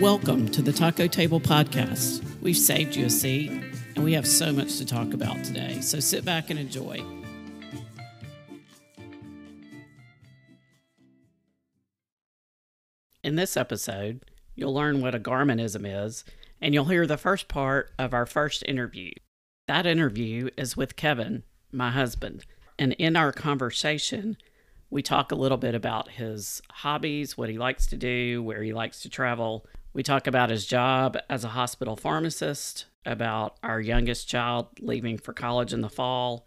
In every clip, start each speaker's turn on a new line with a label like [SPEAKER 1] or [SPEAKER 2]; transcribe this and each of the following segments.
[SPEAKER 1] Welcome to the Taco Table Podcast. We've saved you a seat, and we have so much to talk about today, so sit back and enjoy. In this episode, you'll learn what a Garminism is, and you'll hear the first part of our first interview. That interview is with Kevin, my husband, and in our conversation, we talk a little bit about his hobbies, what he likes to do, where he likes to travel, we talk about his job as a hospital pharmacist, about our youngest child leaving for college in the fall,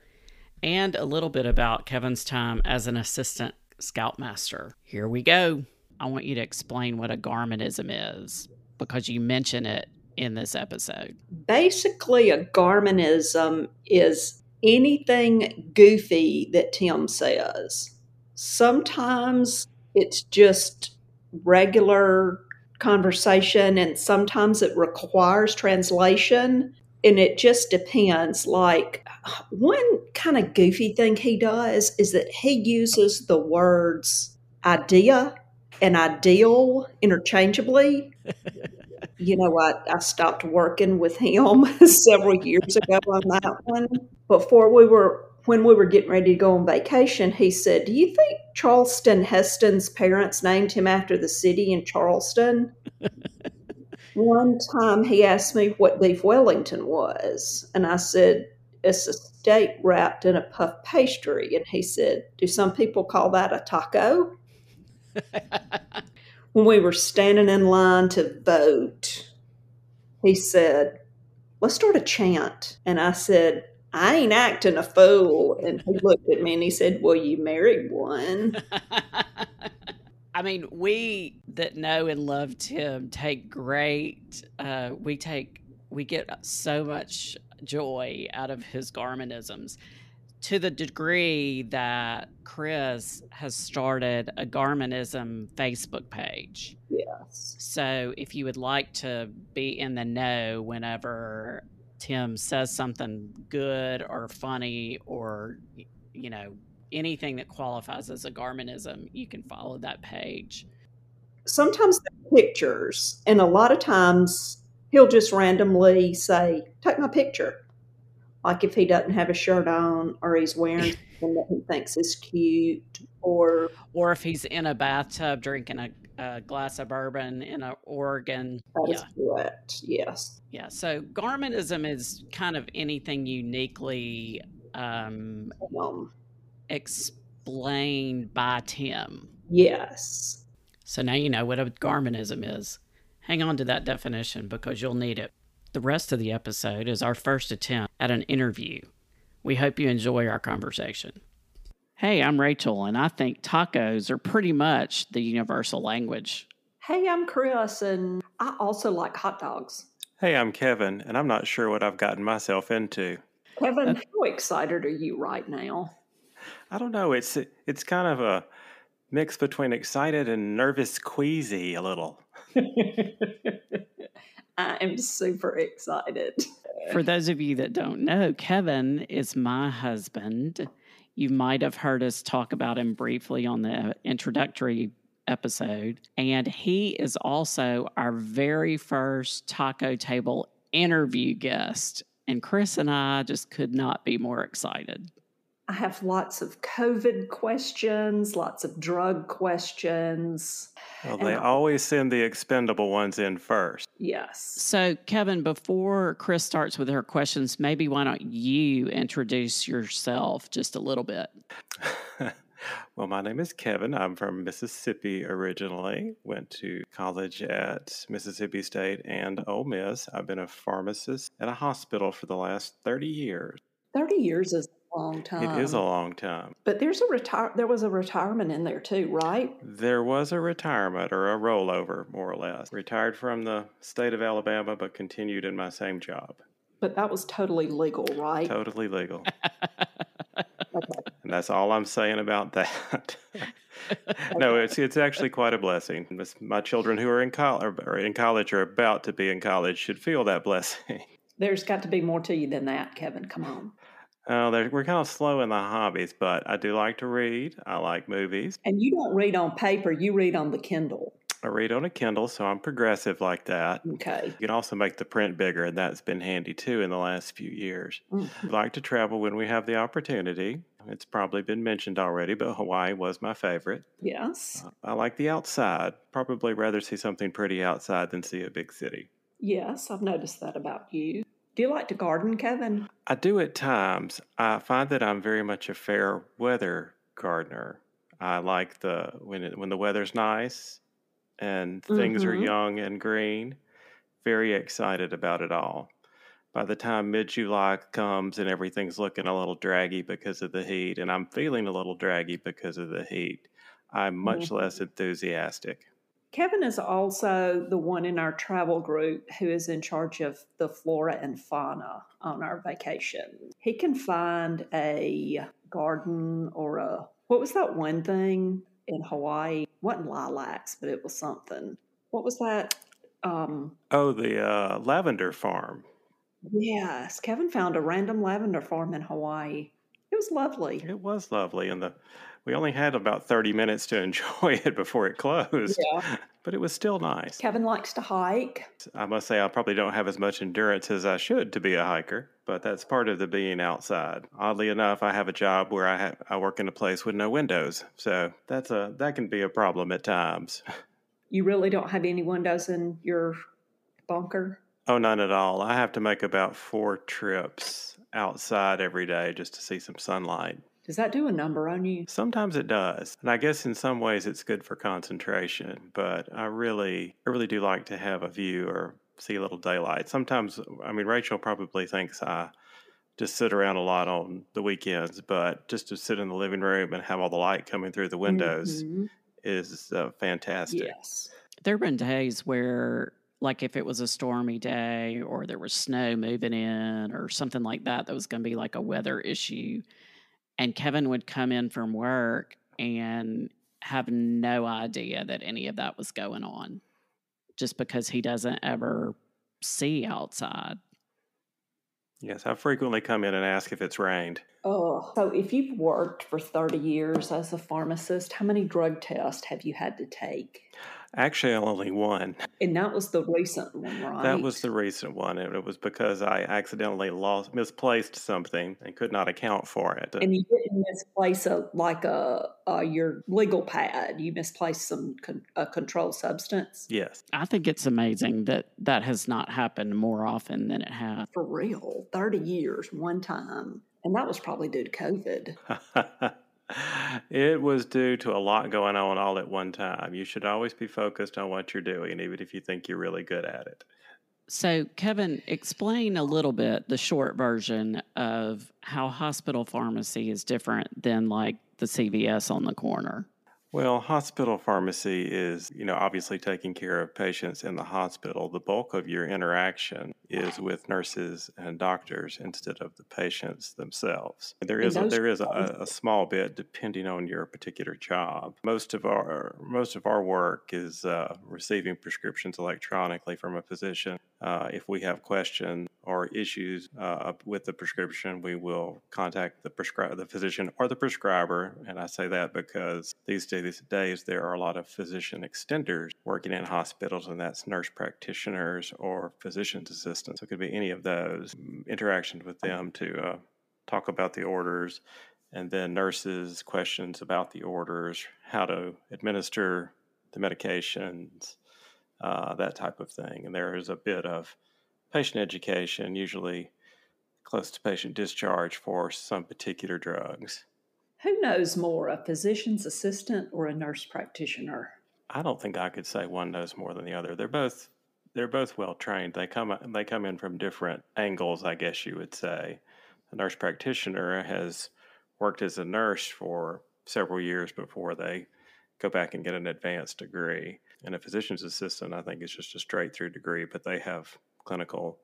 [SPEAKER 1] and a little bit about Kevin's time as an assistant scoutmaster. Here we go. I want you to explain what a Garminism is because you mention it in this episode.
[SPEAKER 2] Basically, a Garminism is anything goofy that Tim says. Sometimes it's just regular conversation and sometimes it requires translation and it just depends like one kind of goofy thing he does is that he uses the words idea and ideal interchangeably. You know what I, I stopped working with him several years ago on that one. Before we were when we were getting ready to go on vacation, he said, Do you think Charleston Heston's parents named him after the city in Charleston? One time he asked me what beef Wellington was, and I said, It's a steak wrapped in a puff pastry. And he said, Do some people call that a taco? when we were standing in line to vote, he said, Let's start a chant. And I said, I ain't acting a fool. And he looked at me and he said, Well, you married one.
[SPEAKER 1] I mean, we that know and love Tim take great, uh, we take, we get so much joy out of his Garminisms to the degree that Chris has started a Garminism Facebook page.
[SPEAKER 2] Yes.
[SPEAKER 1] So if you would like to be in the know whenever Tim says something good or funny or, you know, anything that qualifies as a Garminism, you can follow that page.
[SPEAKER 2] Sometimes pictures, and a lot of times he'll just randomly say, Take my picture. Like if he doesn't have a shirt on or he's wearing something that he thinks is cute or
[SPEAKER 1] or if he's in a bathtub drinking a a glass of bourbon in an Oregon.
[SPEAKER 2] That yeah. is correct. Yes.
[SPEAKER 1] Yeah. So Garminism is kind of anything uniquely um, um, explained by Tim.
[SPEAKER 2] Yes.
[SPEAKER 1] So now you know what a Garminism is. Hang on to that definition because you'll need it. The rest of the episode is our first attempt at an interview. We hope you enjoy our conversation. Hey, I'm Rachel, and I think tacos are pretty much the universal language.
[SPEAKER 2] Hey, I'm Chris, and I also like hot dogs.
[SPEAKER 3] Hey, I'm Kevin, and I'm not sure what I've gotten myself into.
[SPEAKER 2] Kevin, uh, how excited are you right now?
[SPEAKER 3] I don't know. It's it's kind of a mix between excited and nervous, queasy a little.
[SPEAKER 2] I am super excited.
[SPEAKER 1] For those of you that don't know, Kevin is my husband. You might have heard us talk about him briefly on the introductory episode. And he is also our very first taco table interview guest. And Chris and I just could not be more excited.
[SPEAKER 2] I have lots of COVID questions, lots of drug questions.
[SPEAKER 3] Well, they always send the expendable ones in first.
[SPEAKER 2] Yes.
[SPEAKER 1] So, Kevin, before Chris starts with her questions, maybe why don't you introduce yourself just a little bit?
[SPEAKER 3] well, my name is Kevin. I'm from Mississippi originally. Went to college at Mississippi State and Ole Miss. I've been a pharmacist at a hospital for the last 30 years.
[SPEAKER 2] 30 years is long time.
[SPEAKER 3] It is a long time.
[SPEAKER 2] But there's a retire. There was a retirement in there too, right?
[SPEAKER 3] There was a retirement or a rollover, more or less. Retired from the state of Alabama, but continued in my same job.
[SPEAKER 2] But that was totally legal, right?
[SPEAKER 3] Totally legal. okay. And that's all I'm saying about that. no, it's it's actually quite a blessing. My children who are in college or in college or about to be in college should feel that blessing.
[SPEAKER 2] There's got to be more to you than that, Kevin. Come on.
[SPEAKER 3] Oh, we're kind of slow in the hobbies, but I do like to read. I like movies.
[SPEAKER 2] And you don't read on paper, you read on the Kindle.
[SPEAKER 3] I read on a Kindle, so I'm progressive like that.
[SPEAKER 2] Okay.
[SPEAKER 3] You can also make the print bigger, and that's been handy too in the last few years. Mm. We like to travel when we have the opportunity. It's probably been mentioned already, but Hawaii was my favorite.
[SPEAKER 2] Yes.
[SPEAKER 3] Uh, I like the outside. Probably rather see something pretty outside than see a big city.
[SPEAKER 2] Yes, I've noticed that about you. Do you like to garden, Kevin?
[SPEAKER 3] I do at times. I find that I'm very much a fair weather gardener. I like the when it, when the weather's nice and things mm-hmm. are young and green. Very excited about it all. By the time mid July comes and everything's looking a little draggy because of the heat, and I'm feeling a little draggy because of the heat, I'm much mm-hmm. less enthusiastic.
[SPEAKER 2] Kevin is also the one in our travel group who is in charge of the flora and fauna on our vacation. He can find a garden or a what was that one thing in Hawaii? It wasn't lilacs, but it was something. What was that? Um,
[SPEAKER 3] oh, the uh, lavender farm.
[SPEAKER 2] Yes, Kevin found a random lavender farm in Hawaii. It was lovely.
[SPEAKER 3] It was lovely, and the we only had about 30 minutes to enjoy it before it closed. Yeah. But it was still nice.
[SPEAKER 2] Kevin likes to hike.
[SPEAKER 3] I must say, I probably don't have as much endurance as I should to be a hiker, but that's part of the being outside. Oddly enough, I have a job where I, ha- I work in a place with no windows, so that's a that can be a problem at times.
[SPEAKER 2] You really don't have any windows in your bunker?
[SPEAKER 3] Oh, none at all. I have to make about four trips outside every day just to see some sunlight.
[SPEAKER 2] Does that do a number on you?
[SPEAKER 3] Sometimes it does. And I guess in some ways it's good for concentration, but I really I really do like to have a view or see a little daylight. Sometimes I mean Rachel probably thinks I just sit around a lot on the weekends, but just to sit in the living room and have all the light coming through the windows mm-hmm. is uh, fantastic.
[SPEAKER 2] Yes.
[SPEAKER 1] There have been days where like if it was a stormy day or there was snow moving in or something like that that was going to be like a weather issue and Kevin would come in from work and have no idea that any of that was going on just because he doesn't ever see outside.
[SPEAKER 3] Yes, I frequently come in and ask if it's rained.
[SPEAKER 2] Oh, so if you've worked for 30 years as a pharmacist, how many drug tests have you had to take?
[SPEAKER 3] Actually, only one.
[SPEAKER 2] And that was the recent one, right?
[SPEAKER 3] That was the recent one. And it was because I accidentally lost, misplaced something and could not account for it.
[SPEAKER 2] And you didn't misplace a like a, a your legal pad. You misplaced some con, a controlled substance.
[SPEAKER 3] Yes.
[SPEAKER 1] I think it's amazing that that has not happened more often than it has.
[SPEAKER 2] For real, thirty years, one time, and that was probably due to COVID.
[SPEAKER 3] it was due to a lot going on all at one time. You should always be focused on what you're doing, even if you think you're really good at it.
[SPEAKER 1] So, Kevin, explain a little bit the short version of how hospital pharmacy is different than like the CVS on the corner.
[SPEAKER 3] Well, hospital pharmacy is, you know, obviously taking care of patients in the hospital. The bulk of your interaction is with nurses and doctors instead of the patients themselves. There is a, there is a, a, small bit depending on your particular job. Most of our most of our work is uh, receiving prescriptions electronically from a physician. Uh, if we have questions or issues uh, with the prescription, we will contact the prescri- the physician or the prescriber. And I say that because these days, days there are a lot of physician extenders working in hospitals, and that's nurse practitioners or physician's assistants. So it could be any of those interactions with them to uh, talk about the orders, and then nurses questions about the orders, how to administer the medications, uh, that type of thing. And there is a bit of patient education, usually close to patient discharge for some particular drugs.
[SPEAKER 2] Who knows more, a physician's assistant or a nurse practitioner?
[SPEAKER 3] I don't think I could say one knows more than the other. They're both they're both well trained. They come they come in from different angles, I guess you would say. A nurse practitioner has worked as a nurse for several years before they go back and get an advanced degree. And a physician's assistant, I think, is just a straight through degree, but they have clinical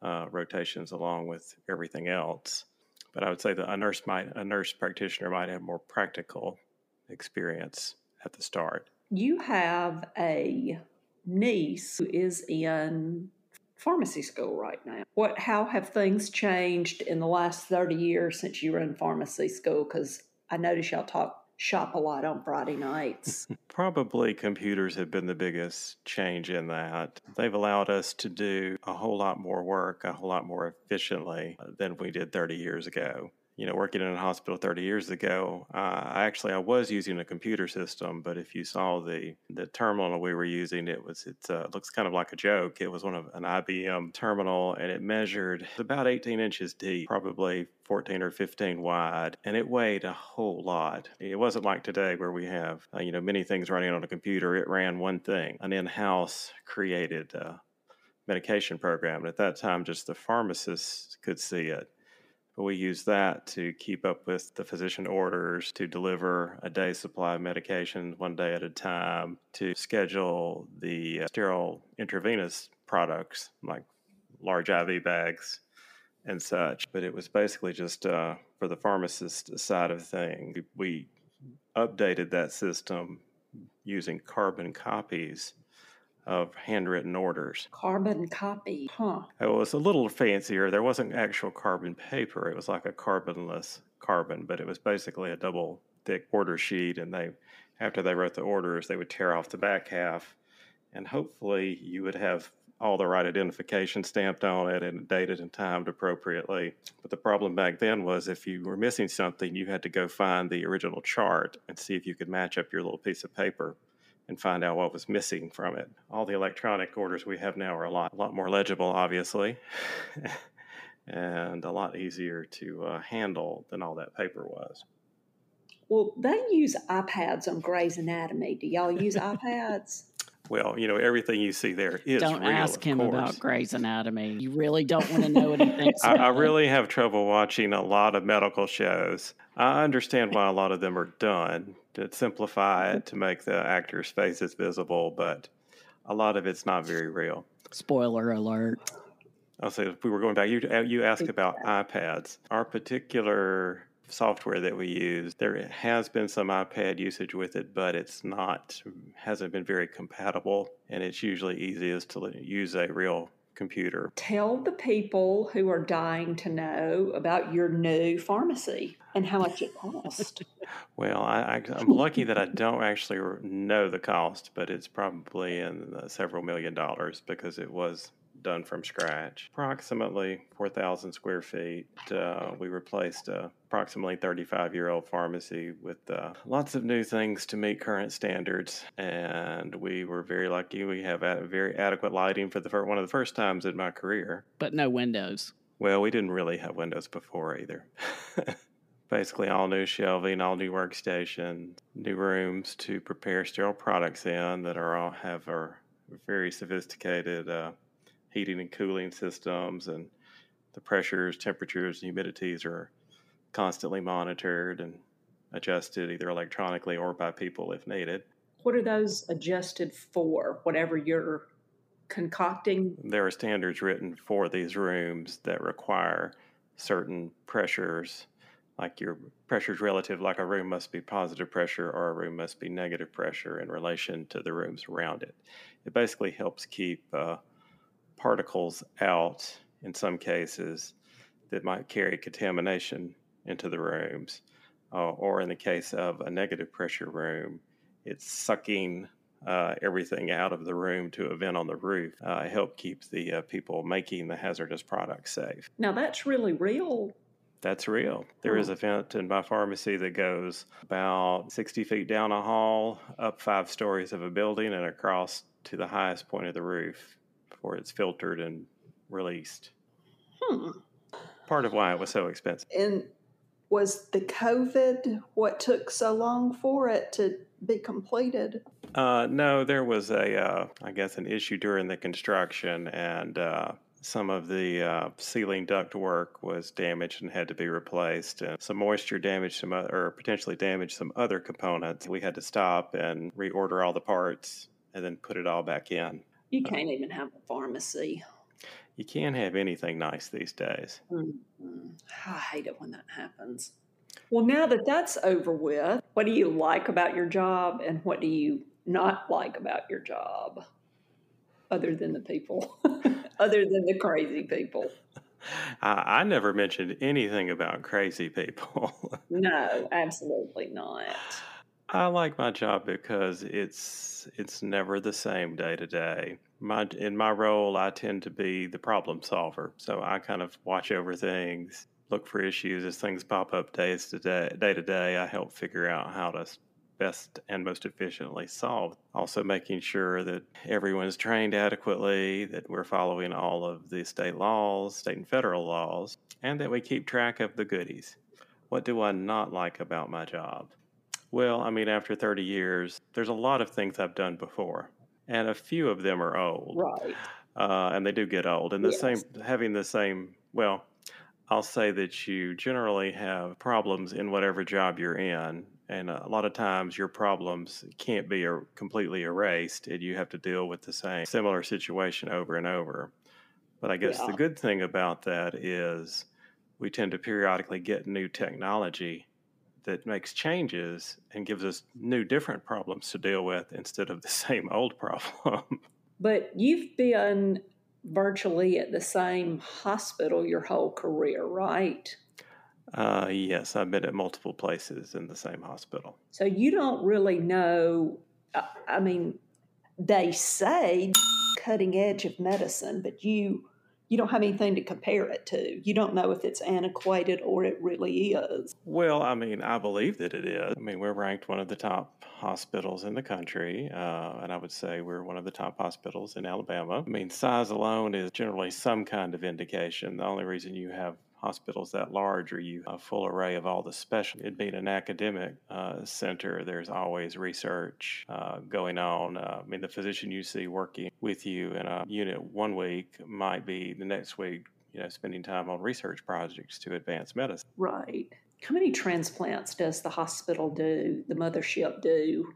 [SPEAKER 3] uh, rotations along with everything else. But I would say that a nurse might, a nurse practitioner might have more practical experience at the start.
[SPEAKER 2] You have a niece who is in pharmacy school right now. What? How have things changed in the last thirty years since you were in pharmacy school? Because I notice y'all talk shop a lot on Friday nights.
[SPEAKER 3] Probably computers have been the biggest change in that. They've allowed us to do a whole lot more work, a whole lot more efficiently uh, than we did 30 years ago you know, working in a hospital 30 years ago, uh, I actually I was using a computer system, but if you saw the the terminal we were using, it was it uh, looks kind of like a joke. It was one of an IBM terminal, and it measured about 18 inches deep, probably 14 or 15 wide, and it weighed a whole lot. It wasn't like today where we have uh, you know many things running on a computer. It ran one thing, an in-house created uh, medication program. And at that time, just the pharmacists could see it we use that to keep up with the physician orders, to deliver a day's supply of medication one day at a time, to schedule the uh, sterile intravenous products like large IV bags and such. But it was basically just uh, for the pharmacist side of things. We updated that system using carbon copies of handwritten orders.
[SPEAKER 2] Carbon copy, huh?
[SPEAKER 3] It was a little fancier. There wasn't actual carbon paper. It was like a carbonless carbon, but it was basically a double thick order sheet. And they, after they wrote the orders, they would tear off the back half, and hopefully you would have all the right identification stamped on it and dated and timed appropriately. But the problem back then was if you were missing something, you had to go find the original chart and see if you could match up your little piece of paper and find out what was missing from it. All the electronic orders we have now are a lot, a lot more legible, obviously, and a lot easier to uh, handle than all that paper was.
[SPEAKER 2] Well, they use iPads on Grey's Anatomy. Do y'all use iPads?
[SPEAKER 3] Well, you know, everything you see there is
[SPEAKER 1] Don't
[SPEAKER 3] real,
[SPEAKER 1] ask him
[SPEAKER 3] course.
[SPEAKER 1] about Grey's Anatomy. You really don't want to know what he thinks.
[SPEAKER 3] I, I really have trouble watching a lot of medical shows. I understand why a lot of them are done to simplify it to make the actors' faces visible, but a lot of it's not very real.
[SPEAKER 1] Spoiler alert.
[SPEAKER 3] I'll say if we were going back, you uh, you asked about iPads. Our particular software that we use, there has been some iPad usage with it, but it's not hasn't been very compatible, and it's usually easiest to use a real computer.
[SPEAKER 2] Tell the people who are dying to know about your new pharmacy and how much it cost.
[SPEAKER 3] well, I, am lucky that I don't actually know the cost, but it's probably in several million dollars because it was done from scratch. Approximately 4,000 square feet. Uh, we replaced a approximately 35 year old pharmacy with uh, lots of new things to meet current standards. And we were very lucky. We have very adequate lighting for the first, one of the first times in my career.
[SPEAKER 1] But no windows.
[SPEAKER 3] Well, we didn't really have windows before either. Basically, all new shelving, all new workstation, new rooms to prepare sterile products in that are all have our very sophisticated uh, heating and cooling systems, and the pressures, temperatures, and humidities are constantly monitored and adjusted either electronically or by people if needed.
[SPEAKER 2] What are those adjusted for? Whatever you're concocting?
[SPEAKER 3] There are standards written for these rooms that require certain pressures, like your pressures relative, like a room must be positive pressure or a room must be negative pressure in relation to the rooms around it. It basically helps keep uh, particles out in some cases that might carry contamination into the rooms. Uh, or in the case of a negative pressure room, it's sucking uh, everything out of the room to a vent on the roof. Uh, help keep the uh, people making the hazardous products safe.
[SPEAKER 2] Now that's really real.
[SPEAKER 3] That's real. There is a vent in my pharmacy that goes about 60 feet down a hall, up five stories of a building, and across to the highest point of the roof before it's filtered and released.
[SPEAKER 2] Hmm.
[SPEAKER 3] Part of why it was so expensive.
[SPEAKER 2] And was the COVID what took so long for it to be completed?
[SPEAKER 3] Uh, no, there was a, uh, I guess, an issue during the construction, and uh, some of the uh, ceiling duct work was damaged and had to be replaced. And some moisture damaged some, other, or potentially damaged some other components. We had to stop and reorder all the parts and then put it all back in.
[SPEAKER 2] You can't even have a pharmacy
[SPEAKER 3] you can't have anything nice these days.
[SPEAKER 2] Mm-hmm. I hate it when that happens. Well, now that that's over with, what do you like about your job and what do you not like about your job? Other than the people, other than the crazy people.
[SPEAKER 3] I, I never mentioned anything about crazy people.
[SPEAKER 2] no, absolutely not.
[SPEAKER 3] I like my job because it's it's never the same day to day. My in my role, I tend to be the problem solver, so I kind of watch over things, look for issues as things pop up days to day, day to day. I help figure out how to best and most efficiently solve. Also, making sure that everyone's trained adequately, that we're following all of the state laws, state and federal laws, and that we keep track of the goodies. What do I not like about my job? Well, I mean, after 30 years, there's a lot of things I've done before, and a few of them are old.
[SPEAKER 2] Right.
[SPEAKER 3] Uh, and they do get old. And the yes. same, having the same, well, I'll say that you generally have problems in whatever job you're in. And a lot of times your problems can't be er- completely erased, and you have to deal with the same similar situation over and over. But I guess yeah. the good thing about that is we tend to periodically get new technology that makes changes and gives us new, different problems to deal with instead of the same old problem.
[SPEAKER 2] but you've been virtually at the same hospital your whole career, right?
[SPEAKER 3] Uh, yes, I've been at multiple places in the same hospital.
[SPEAKER 2] So you don't really know. Uh, I mean, they say cutting edge of medicine, but you you don't have anything to compare it to. You don't know if it's antiquated or it really is.
[SPEAKER 3] Well, I mean, I believe that it is. I mean, we're ranked one of the top hospitals in the country, uh, and I would say we're one of the top hospitals in Alabama. I mean, size alone is generally some kind of indication. The only reason you have hospitals that large or you a full array of all the special it being an academic uh, center there's always research uh, going on. Uh, i mean the physician you see working with you in a unit one week might be the next week you know spending time on research projects to advance medicine.
[SPEAKER 2] Right. How many transplants does the hospital do the mothership do?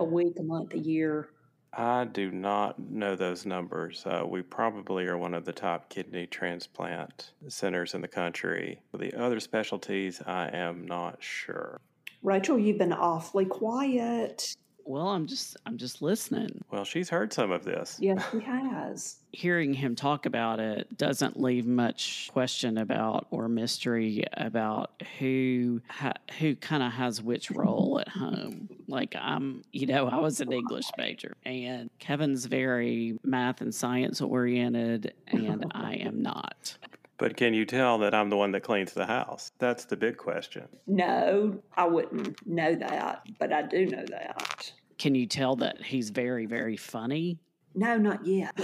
[SPEAKER 2] A week a month a year
[SPEAKER 3] I do not know those numbers. Uh, we probably are one of the top kidney transplant centers in the country. The other specialties, I am not sure.
[SPEAKER 2] Rachel, you've been awfully quiet.
[SPEAKER 1] Well, I'm just I'm just listening.
[SPEAKER 3] Well, she's heard some of this.
[SPEAKER 2] Yes, she has.
[SPEAKER 1] Hearing him talk about it doesn't leave much question about or mystery about who ha, who kind of has which role at home. Like I'm, you know, I was an English major, and Kevin's very math and science oriented, and I am not.
[SPEAKER 3] But can you tell that I'm the one that cleans the house? That's the big question.
[SPEAKER 2] No, I wouldn't know that, but I do know that.
[SPEAKER 1] Can you tell that he's very, very funny?
[SPEAKER 2] No, not yet.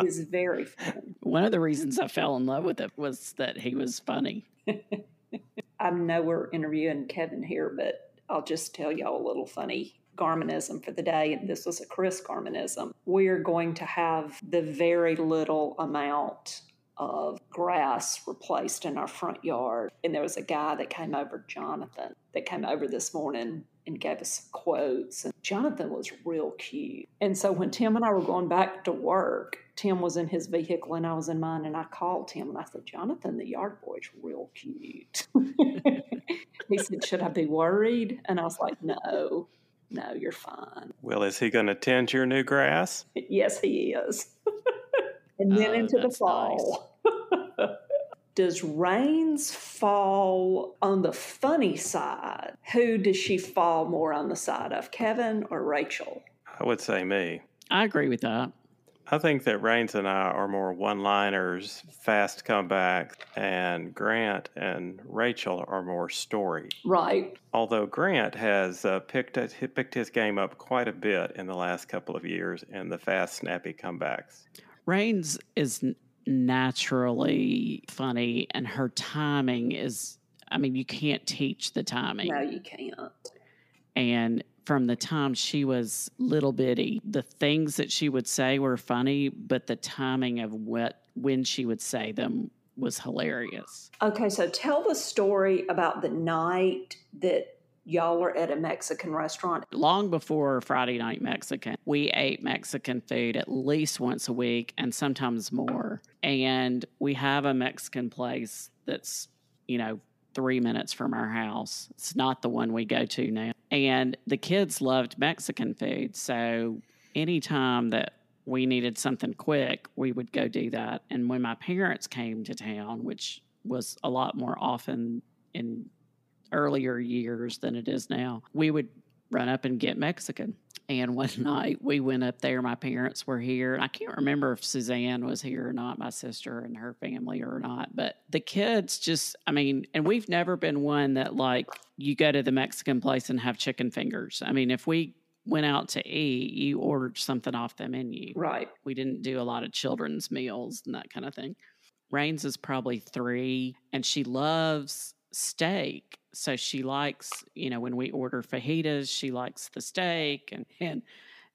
[SPEAKER 2] He's very funny.
[SPEAKER 1] One of the reasons I fell in love with it was that he was funny.
[SPEAKER 2] I know we're interviewing Kevin here, but I'll just tell y'all a little funny Garminism for the day, and this was a Chris Garminism. We're going to have the very little amount of grass replaced in our front yard. And there was a guy that came over, Jonathan, that came over this morning and gave us some quotes. And Jonathan was real cute. And so when Tim and I were going back to work, Tim was in his vehicle and I was in mine. And I called Tim and I said, Jonathan, the yard boy's real cute. he said, Should I be worried? And I was like, No, no, you're fine.
[SPEAKER 3] Well, is he going to tend your new grass?
[SPEAKER 2] Yes, he is. and then oh, into the fall. Nice. Does Rains fall on the funny side? Who does she fall more on the side of, Kevin or Rachel?
[SPEAKER 3] I would say me.
[SPEAKER 1] I agree with that.
[SPEAKER 3] I think that Rains and I are more one liners, fast comeback, and Grant and Rachel are more story.
[SPEAKER 2] Right.
[SPEAKER 3] Although Grant has uh, picked, picked his game up quite a bit in the last couple of years in the fast, snappy comebacks.
[SPEAKER 1] Rains is naturally funny, and her timing is, I mean, you can't teach the timing.
[SPEAKER 2] No, you can't.
[SPEAKER 1] And from the time she was little bitty. The things that she would say were funny, but the timing of what when she would say them was hilarious.
[SPEAKER 2] Okay, so tell the story about the night that y'all were at a Mexican restaurant.
[SPEAKER 1] Long before Friday Night Mexican, we ate Mexican food at least once a week and sometimes more. And we have a Mexican place that's, you know, three minutes from our house. It's not the one we go to now. And the kids loved Mexican food. So anytime that we needed something quick, we would go do that. And when my parents came to town, which was a lot more often in earlier years than it is now, we would run up and get Mexican. And one mm-hmm. night we went up there. My parents were here. I can't remember if Suzanne was here or not, my sister and her family or not. But the kids just, I mean, and we've never been one that like you go to the Mexican place and have chicken fingers. I mean, if we went out to eat, you ordered something off the menu.
[SPEAKER 2] Right.
[SPEAKER 1] We didn't do a lot of children's meals and that kind of thing. Rains is probably three, and she loves steak. So she likes, you know, when we order fajitas, she likes the steak. And, and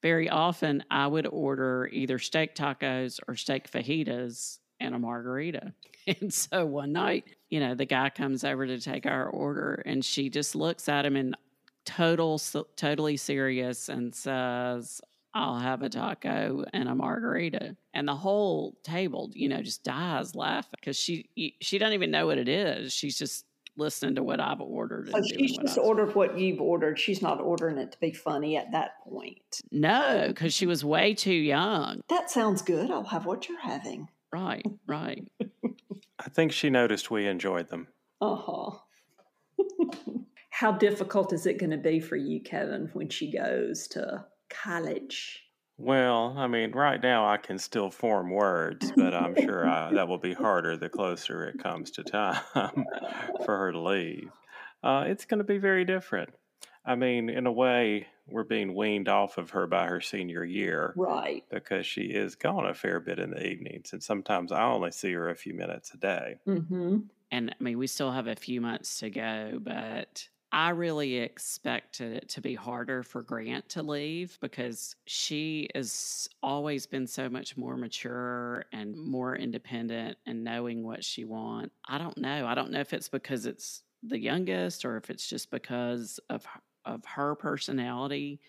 [SPEAKER 1] very often I would order either steak tacos or steak fajitas and a margarita. And so one night, you know, the guy comes over to take our order and she just looks at him in total totally serious and says, I'll have a taco and a margarita. And the whole table, you know, just dies laughing because she she doesn't even know what it is. She's just listening to what I've ordered.
[SPEAKER 2] So she's just ordered what you've ordered. She's not ordering it to be funny at that point.
[SPEAKER 1] No, because she was way too young.
[SPEAKER 2] That sounds good. I'll have what you're having.
[SPEAKER 1] Right, right.
[SPEAKER 3] I think she noticed we enjoyed them.
[SPEAKER 2] Uh huh. How difficult is it going to be for you, Kevin, when she goes to college?
[SPEAKER 3] Well, I mean, right now I can still form words, but I'm sure I, that will be harder the closer it comes to time for her to leave. Uh, it's going to be very different. I mean, in a way, we're being weaned off of her by her senior year.
[SPEAKER 2] Right.
[SPEAKER 3] Because she is gone a fair bit in the evenings. And sometimes I only see her a few minutes a day.
[SPEAKER 2] Mm-hmm.
[SPEAKER 1] And I mean, we still have a few months to go, but I really expected it to be harder for Grant to leave because she has always been so much more mature and more independent and knowing what she wants. I don't know. I don't know if it's because it's the youngest or if it's just because of of her personality.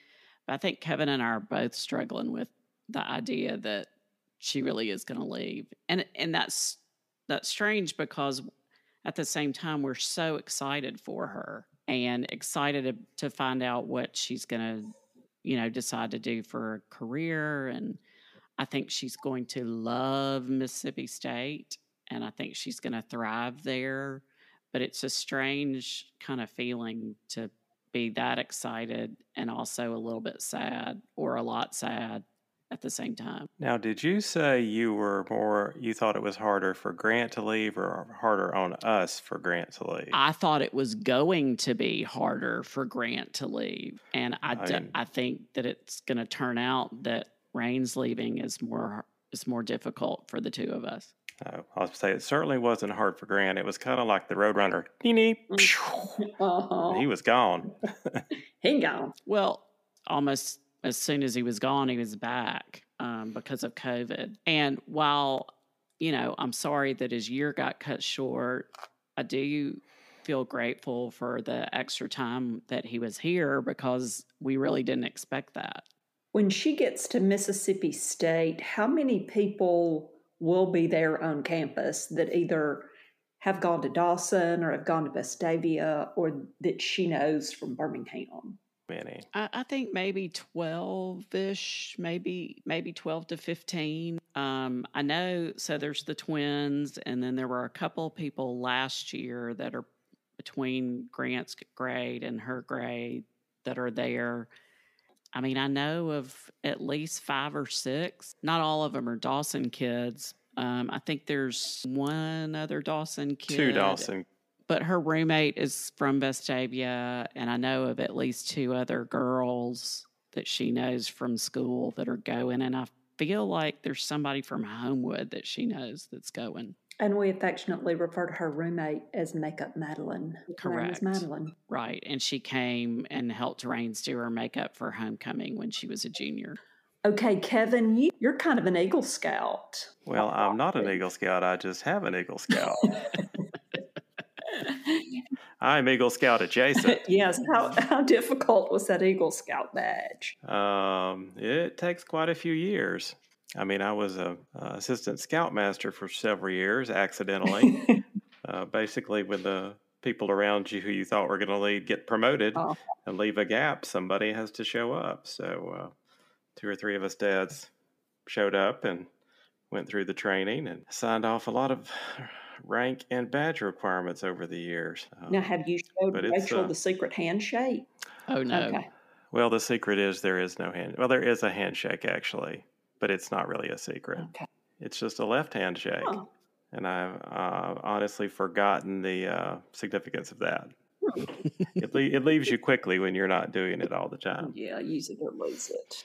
[SPEAKER 1] But I think Kevin and I are both struggling with the idea that she really is going to leave. And and that's that's strange because at the same time we're so excited for her and excited to, to find out what she's going to, you know, decide to do for a career. And I think she's going to love Mississippi State, and I think she's going to thrive there. But it's a strange kind of feeling to be that excited and also a little bit sad or a lot sad at the same time.
[SPEAKER 3] Now, did you say you were more, you thought it was harder for Grant to leave or harder on us for Grant to leave?
[SPEAKER 1] I thought it was going to be harder for Grant to leave. And I, I, d- I think that it's going to turn out that Rain's leaving is more is more difficult for the two of us.
[SPEAKER 3] Uh, I'll say it certainly wasn't hard for Grant. It was kind of like the Roadrunner. uh-huh. He was gone.
[SPEAKER 2] he gone.
[SPEAKER 1] Well, almost as soon as he was gone, he was back um, because of COVID. And while, you know, I'm sorry that his year got cut short, I do feel grateful for the extra time that he was here because we really didn't expect that.
[SPEAKER 2] When she gets to Mississippi State, how many people will be there on campus that either have gone to Dawson or have gone to Vestavia or that she knows from Birmingham?
[SPEAKER 3] Many?
[SPEAKER 1] I, I think maybe twelve ish, maybe maybe twelve to fifteen. Um, I know. So there's the twins, and then there were a couple people last year that are between Grant's grade and her grade that are there. I mean, I know of at least five or six. Not all of them are Dawson kids. Um, I think there's one other Dawson kid.
[SPEAKER 3] Two Dawson
[SPEAKER 1] but her roommate is from Vestavia, and I know of at least two other girls that she knows from school that are going, and I feel like there's somebody from Homewood that she knows that's going.
[SPEAKER 2] And we affectionately refer to her roommate as Makeup Madeline.
[SPEAKER 1] Correct.
[SPEAKER 2] Madeline.
[SPEAKER 1] Right. And she came and helped Rains do her makeup for homecoming when she was a junior.
[SPEAKER 2] Okay, Kevin, you, you're kind of an Eagle Scout.
[SPEAKER 3] Well, I'm not an Eagle Scout. I just have an Eagle Scout. I'm Eagle Scout adjacent.
[SPEAKER 2] yes. How, how difficult was that Eagle Scout badge?
[SPEAKER 3] Um, it takes quite a few years. I mean, I was a, a assistant scoutmaster for several years, accidentally. uh, basically, when the people around you who you thought were going to lead get promoted oh. and leave a gap, somebody has to show up. So, uh, two or three of us dads showed up and went through the training and signed off a lot of rank and badge requirements over the years.
[SPEAKER 2] now, have you showed Rachel uh, the secret handshake?
[SPEAKER 1] Oh no. Okay.
[SPEAKER 3] Well, the secret is there is no hand. Well, there is a handshake actually, but it's not really a secret.
[SPEAKER 2] Okay.
[SPEAKER 3] It's just a left handshake, oh. and I've uh, honestly forgotten the uh, significance of that. It, le- it leaves you quickly when you're not doing it all the time.
[SPEAKER 2] Yeah, use it or lose it.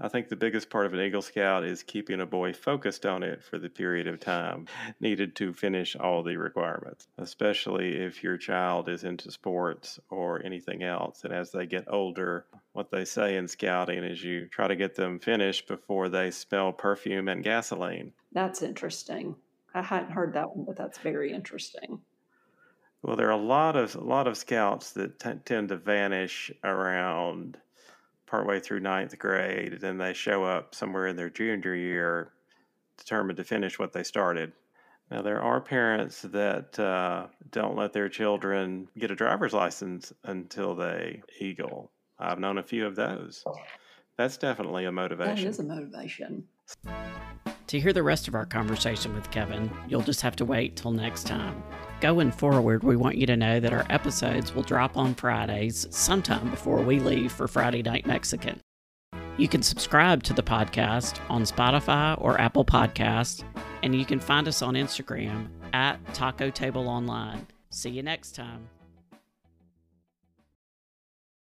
[SPEAKER 3] I think the biggest part of an Eagle Scout is keeping a boy focused on it for the period of time needed to finish all the requirements, especially if your child is into sports or anything else. And as they get older, what they say in scouting is you try to get them finished before they smell perfume and gasoline.
[SPEAKER 2] That's interesting. I hadn't heard that one, but that's very interesting.
[SPEAKER 3] Well, there are a lot of a lot of scouts that t- tend to vanish around partway through ninth grade, then they show up somewhere in their junior year determined to finish what they started. Now, there are parents that uh, don't let their children get a driver's license until they eagle. I've known a few of those. That's definitely a motivation.
[SPEAKER 2] That is a motivation.
[SPEAKER 1] To hear the rest of our conversation with Kevin, you'll just have to wait till next time. Going forward, we want you to know that our episodes will drop on Fridays sometime before we leave for Friday Night Mexican. You can subscribe to the podcast on Spotify or Apple Podcasts, and you can find us on Instagram at Taco Table Online. See you next time.